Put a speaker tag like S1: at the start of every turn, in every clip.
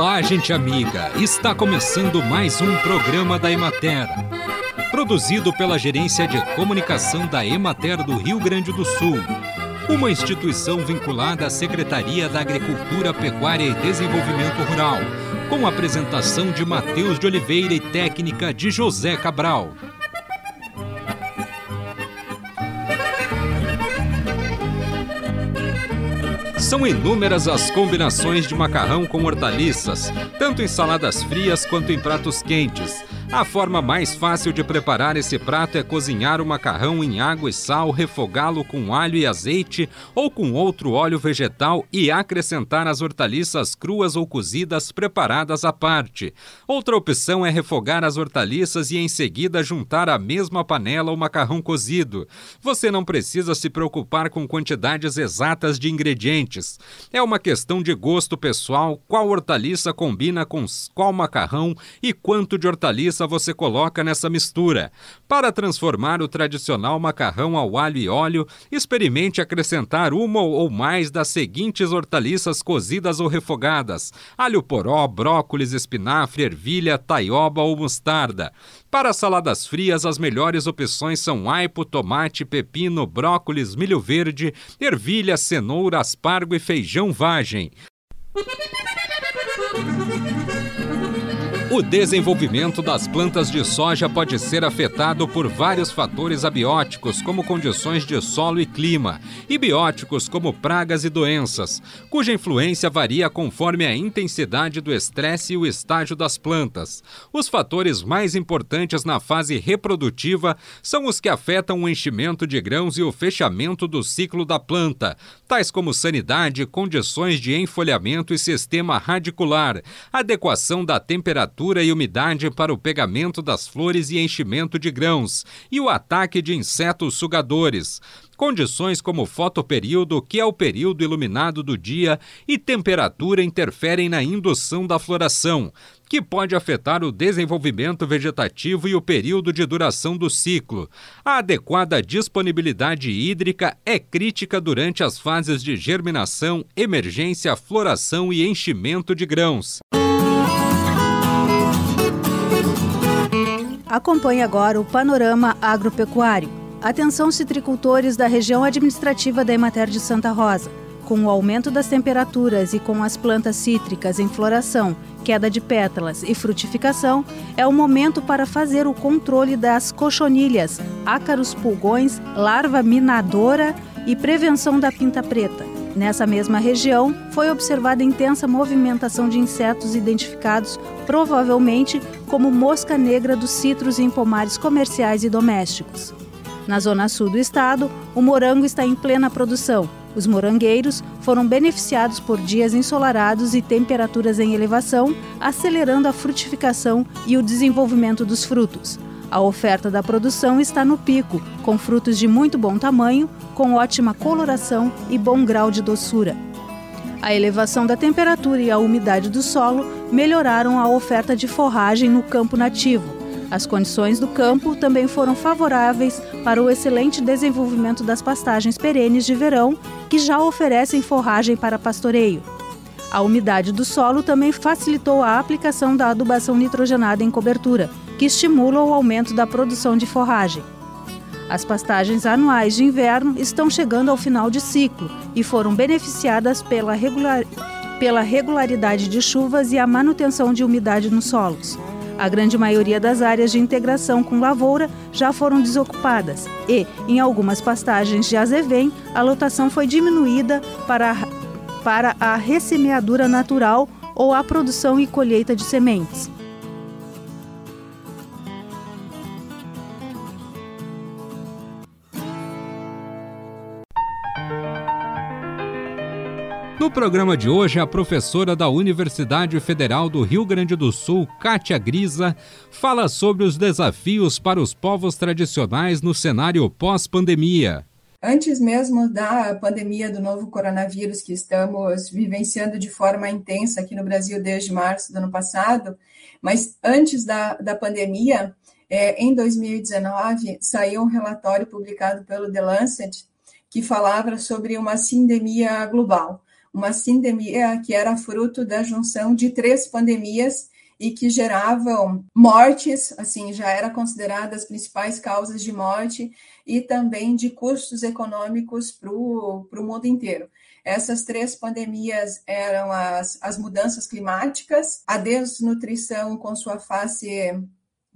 S1: Olá, gente amiga! Está começando mais um programa da Emater. Produzido pela Gerência de Comunicação da Emater do Rio Grande do Sul. Uma instituição vinculada à Secretaria da Agricultura, Pecuária e Desenvolvimento Rural. Com apresentação de Matheus de Oliveira e técnica de José Cabral. São inúmeras as combinações de macarrão com hortaliças, tanto em saladas frias quanto em pratos quentes. A forma mais fácil de preparar esse prato é cozinhar o macarrão em água e sal, refogá-lo com alho e azeite ou com outro óleo vegetal e acrescentar as hortaliças cruas ou cozidas preparadas à parte. Outra opção é refogar as hortaliças e em seguida juntar à mesma panela o macarrão cozido. Você não precisa se preocupar com quantidades exatas de ingredientes. É uma questão de gosto pessoal qual hortaliça combina com qual macarrão e quanto de hortaliça você coloca nessa mistura. Para transformar o tradicional macarrão ao alho e óleo, experimente acrescentar uma ou mais das seguintes hortaliças cozidas ou refogadas: alho poró, brócolis, espinafre, ervilha, taioba ou mostarda. Para saladas frias, as melhores opções são aipo, tomate, pepino, brócolis, milho verde, ervilha, cenoura, aspargo e feijão vagem. O desenvolvimento das plantas de soja pode ser afetado por vários fatores abióticos, como condições de solo e clima, e bióticos, como pragas e doenças, cuja influência varia conforme a intensidade do estresse e o estágio das plantas. Os fatores mais importantes na fase reprodutiva são os que afetam o enchimento de grãos e o fechamento do ciclo da planta, tais como sanidade, condições de enfolhamento e sistema radicular, adequação da temperatura temperatura e umidade para o pegamento das flores e enchimento de grãos, e o ataque de insetos sugadores. Condições como fotoperíodo, que é o período iluminado do dia, e temperatura interferem na indução da floração, que pode afetar o desenvolvimento vegetativo e o período de duração do ciclo. A adequada disponibilidade hídrica é crítica durante as fases de germinação, emergência, floração e enchimento de grãos.
S2: Acompanhe agora o panorama agropecuário. Atenção citricultores da região administrativa da Emater de Santa Rosa. Com o aumento das temperaturas e com as plantas cítricas em floração, queda de pétalas e frutificação, é o momento para fazer o controle das cochonilhas, ácaros pulgões, larva minadora e prevenção da pinta preta. Nessa mesma região, foi observada intensa movimentação de insetos identificados provavelmente como mosca negra dos citros em pomares comerciais e domésticos. Na zona sul do estado, o morango está em plena produção. Os morangueiros foram beneficiados por dias ensolarados e temperaturas em elevação, acelerando a frutificação e o desenvolvimento dos frutos. A oferta da produção está no pico, com frutos de muito bom tamanho, com ótima coloração e bom grau de doçura. A elevação da temperatura e a umidade do solo melhoraram a oferta de forragem no campo nativo. As condições do campo também foram favoráveis para o excelente desenvolvimento das pastagens perenes de verão, que já oferecem forragem para pastoreio. A umidade do solo também facilitou a aplicação da adubação nitrogenada em cobertura, que estimula o aumento da produção de forragem. As pastagens anuais de inverno estão chegando ao final de ciclo e foram beneficiadas pela, regular... pela regularidade de chuvas e a manutenção de umidade nos solos. A grande maioria das áreas de integração com lavoura já foram desocupadas e, em algumas pastagens de azevém, a lotação foi diminuída para, para a ressemeadura natural ou a produção e colheita de sementes.
S1: No programa de hoje, a professora da Universidade Federal do Rio Grande do Sul, Kátia Grisa, fala sobre os desafios para os povos tradicionais no cenário pós-pandemia.
S3: Antes mesmo da pandemia do novo coronavírus que estamos vivenciando de forma intensa aqui no Brasil desde março do ano passado, mas antes da, da pandemia, é, em 2019, saiu um relatório publicado pelo The Lancet que falava sobre uma sindemia global uma sindemia que era fruto da junção de três pandemias e que geravam mortes, assim, já era considerada as principais causas de morte e também de custos econômicos para o mundo inteiro. Essas três pandemias eram as, as mudanças climáticas, a desnutrição com sua face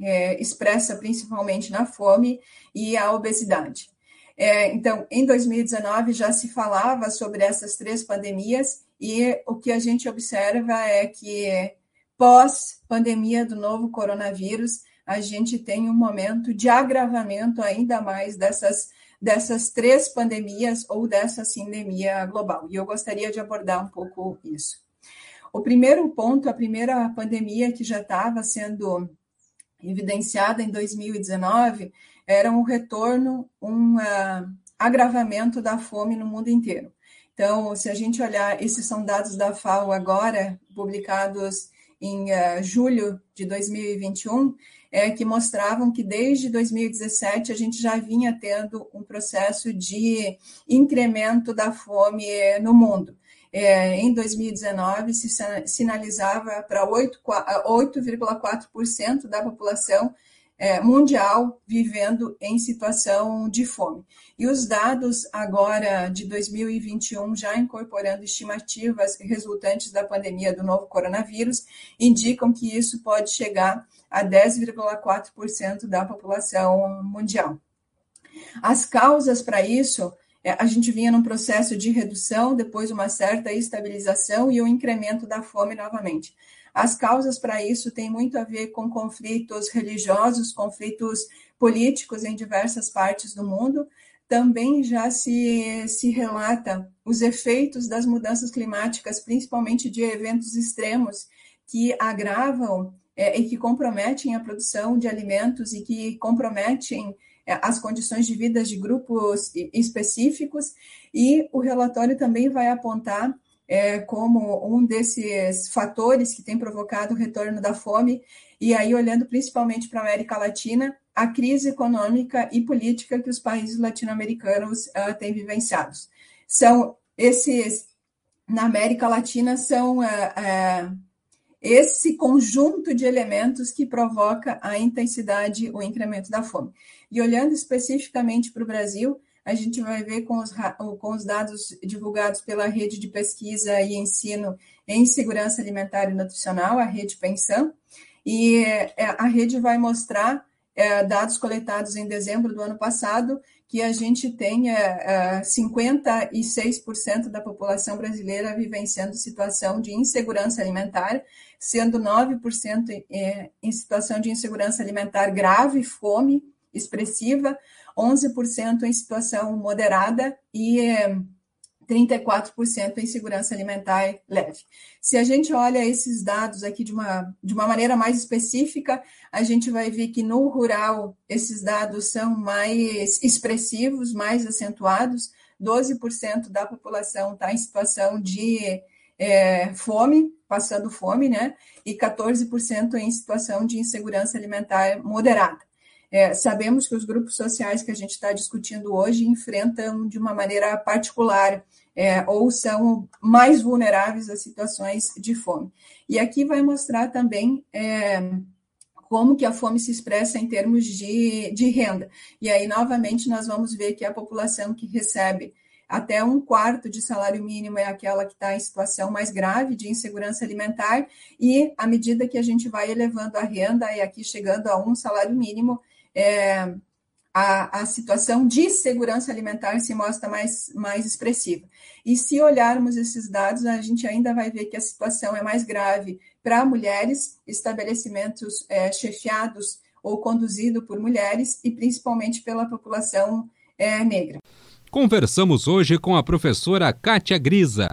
S3: é, expressa principalmente na fome e a obesidade. É, então, em 2019 já se falava sobre essas três pandemias e o que a gente observa é que pós-pandemia do novo coronavírus, a gente tem um momento de agravamento ainda mais dessas, dessas três pandemias ou dessa sindemia global. E eu gostaria de abordar um pouco isso. O primeiro ponto, a primeira pandemia que já estava sendo evidenciada em 2019 era um retorno, um uh, agravamento da fome no mundo inteiro. Então, se a gente olhar, esses são dados da FAO agora, publicados em uh, julho de 2021, é, que mostravam que desde 2017 a gente já vinha tendo um processo de incremento da fome no mundo é, em 2019 se sinalizava para 8,4% da população é, mundial vivendo em situação de fome. E os dados agora de 2021, já incorporando estimativas resultantes da pandemia do novo coronavírus, indicam que isso pode chegar a 10,4% da população mundial. As causas para isso é, a gente vinha num processo de redução, depois uma certa estabilização e um incremento da fome novamente. As causas para isso têm muito a ver com conflitos religiosos, conflitos políticos em diversas partes do mundo. Também já se, se relata os efeitos das mudanças climáticas, principalmente de eventos extremos, que agravam é, e que comprometem a produção de alimentos e que comprometem é, as condições de vida de grupos específicos, e o relatório também vai apontar é, como um desses fatores que tem provocado o retorno da fome, e aí olhando principalmente para a América Latina, a crise econômica e política que os países latino-americanos uh, têm vivenciado. São esses, na América Latina, são uh, uh, esse conjunto de elementos que provoca a intensidade, o incremento da fome. E olhando especificamente para o Brasil, a gente vai ver com os, com os dados divulgados pela rede de pesquisa e ensino em segurança alimentar e nutricional, a rede Pensam, e é, a rede vai mostrar é, dados coletados em dezembro do ano passado que a gente tenha é, 56% da população brasileira vivenciando situação de insegurança alimentar, sendo 9% é, em situação de insegurança alimentar grave, fome expressiva, 11% em situação moderada e 34% em segurança alimentar leve. Se a gente olha esses dados aqui de uma, de uma maneira mais específica, a gente vai ver que no rural esses dados são mais expressivos, mais acentuados. 12% da população está em situação de é, fome, passando fome, né? E 14% em situação de insegurança alimentar moderada. É, sabemos que os grupos sociais que a gente está discutindo hoje enfrentam de uma maneira particular é, ou são mais vulneráveis a situações de fome. E aqui vai mostrar também é, como que a fome se expressa em termos de, de renda. E aí, novamente, nós vamos ver que a população que recebe até um quarto de salário mínimo é aquela que está em situação mais grave de insegurança alimentar, e à medida que a gente vai elevando a renda, e aqui chegando a um salário mínimo, é, a, a, situação de segurança alimentar se mostra mais, mais expressiva. E se olharmos esses dados, a gente ainda vai ver que a situação é mais grave para mulheres, estabelecimentos é, chefiados ou conduzidos por mulheres e principalmente pela população é, negra.
S1: Conversamos hoje com a professora Kátia Grisa.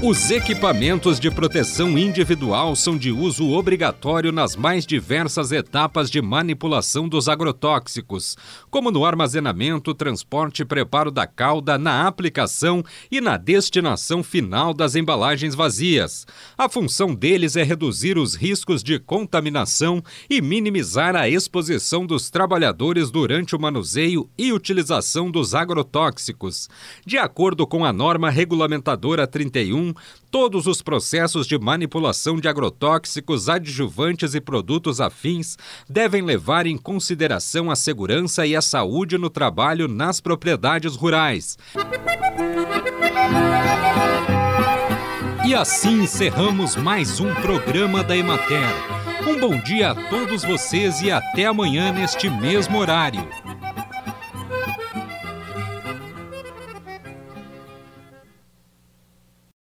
S1: Os equipamentos de proteção individual são de uso obrigatório nas mais diversas etapas de manipulação dos agrotóxicos, como no armazenamento, transporte e preparo da calda, na aplicação e na destinação final das embalagens vazias. A função deles é reduzir os riscos de contaminação e minimizar a exposição dos trabalhadores durante o manuseio e utilização dos agrotóxicos. De acordo com a norma regulamentadora 31 todos os processos de manipulação de agrotóxicos, adjuvantes e produtos afins devem levar em consideração a segurança e a saúde no trabalho nas propriedades rurais. E assim encerramos mais um programa da Emater. Um bom dia a todos vocês e até amanhã neste mesmo horário.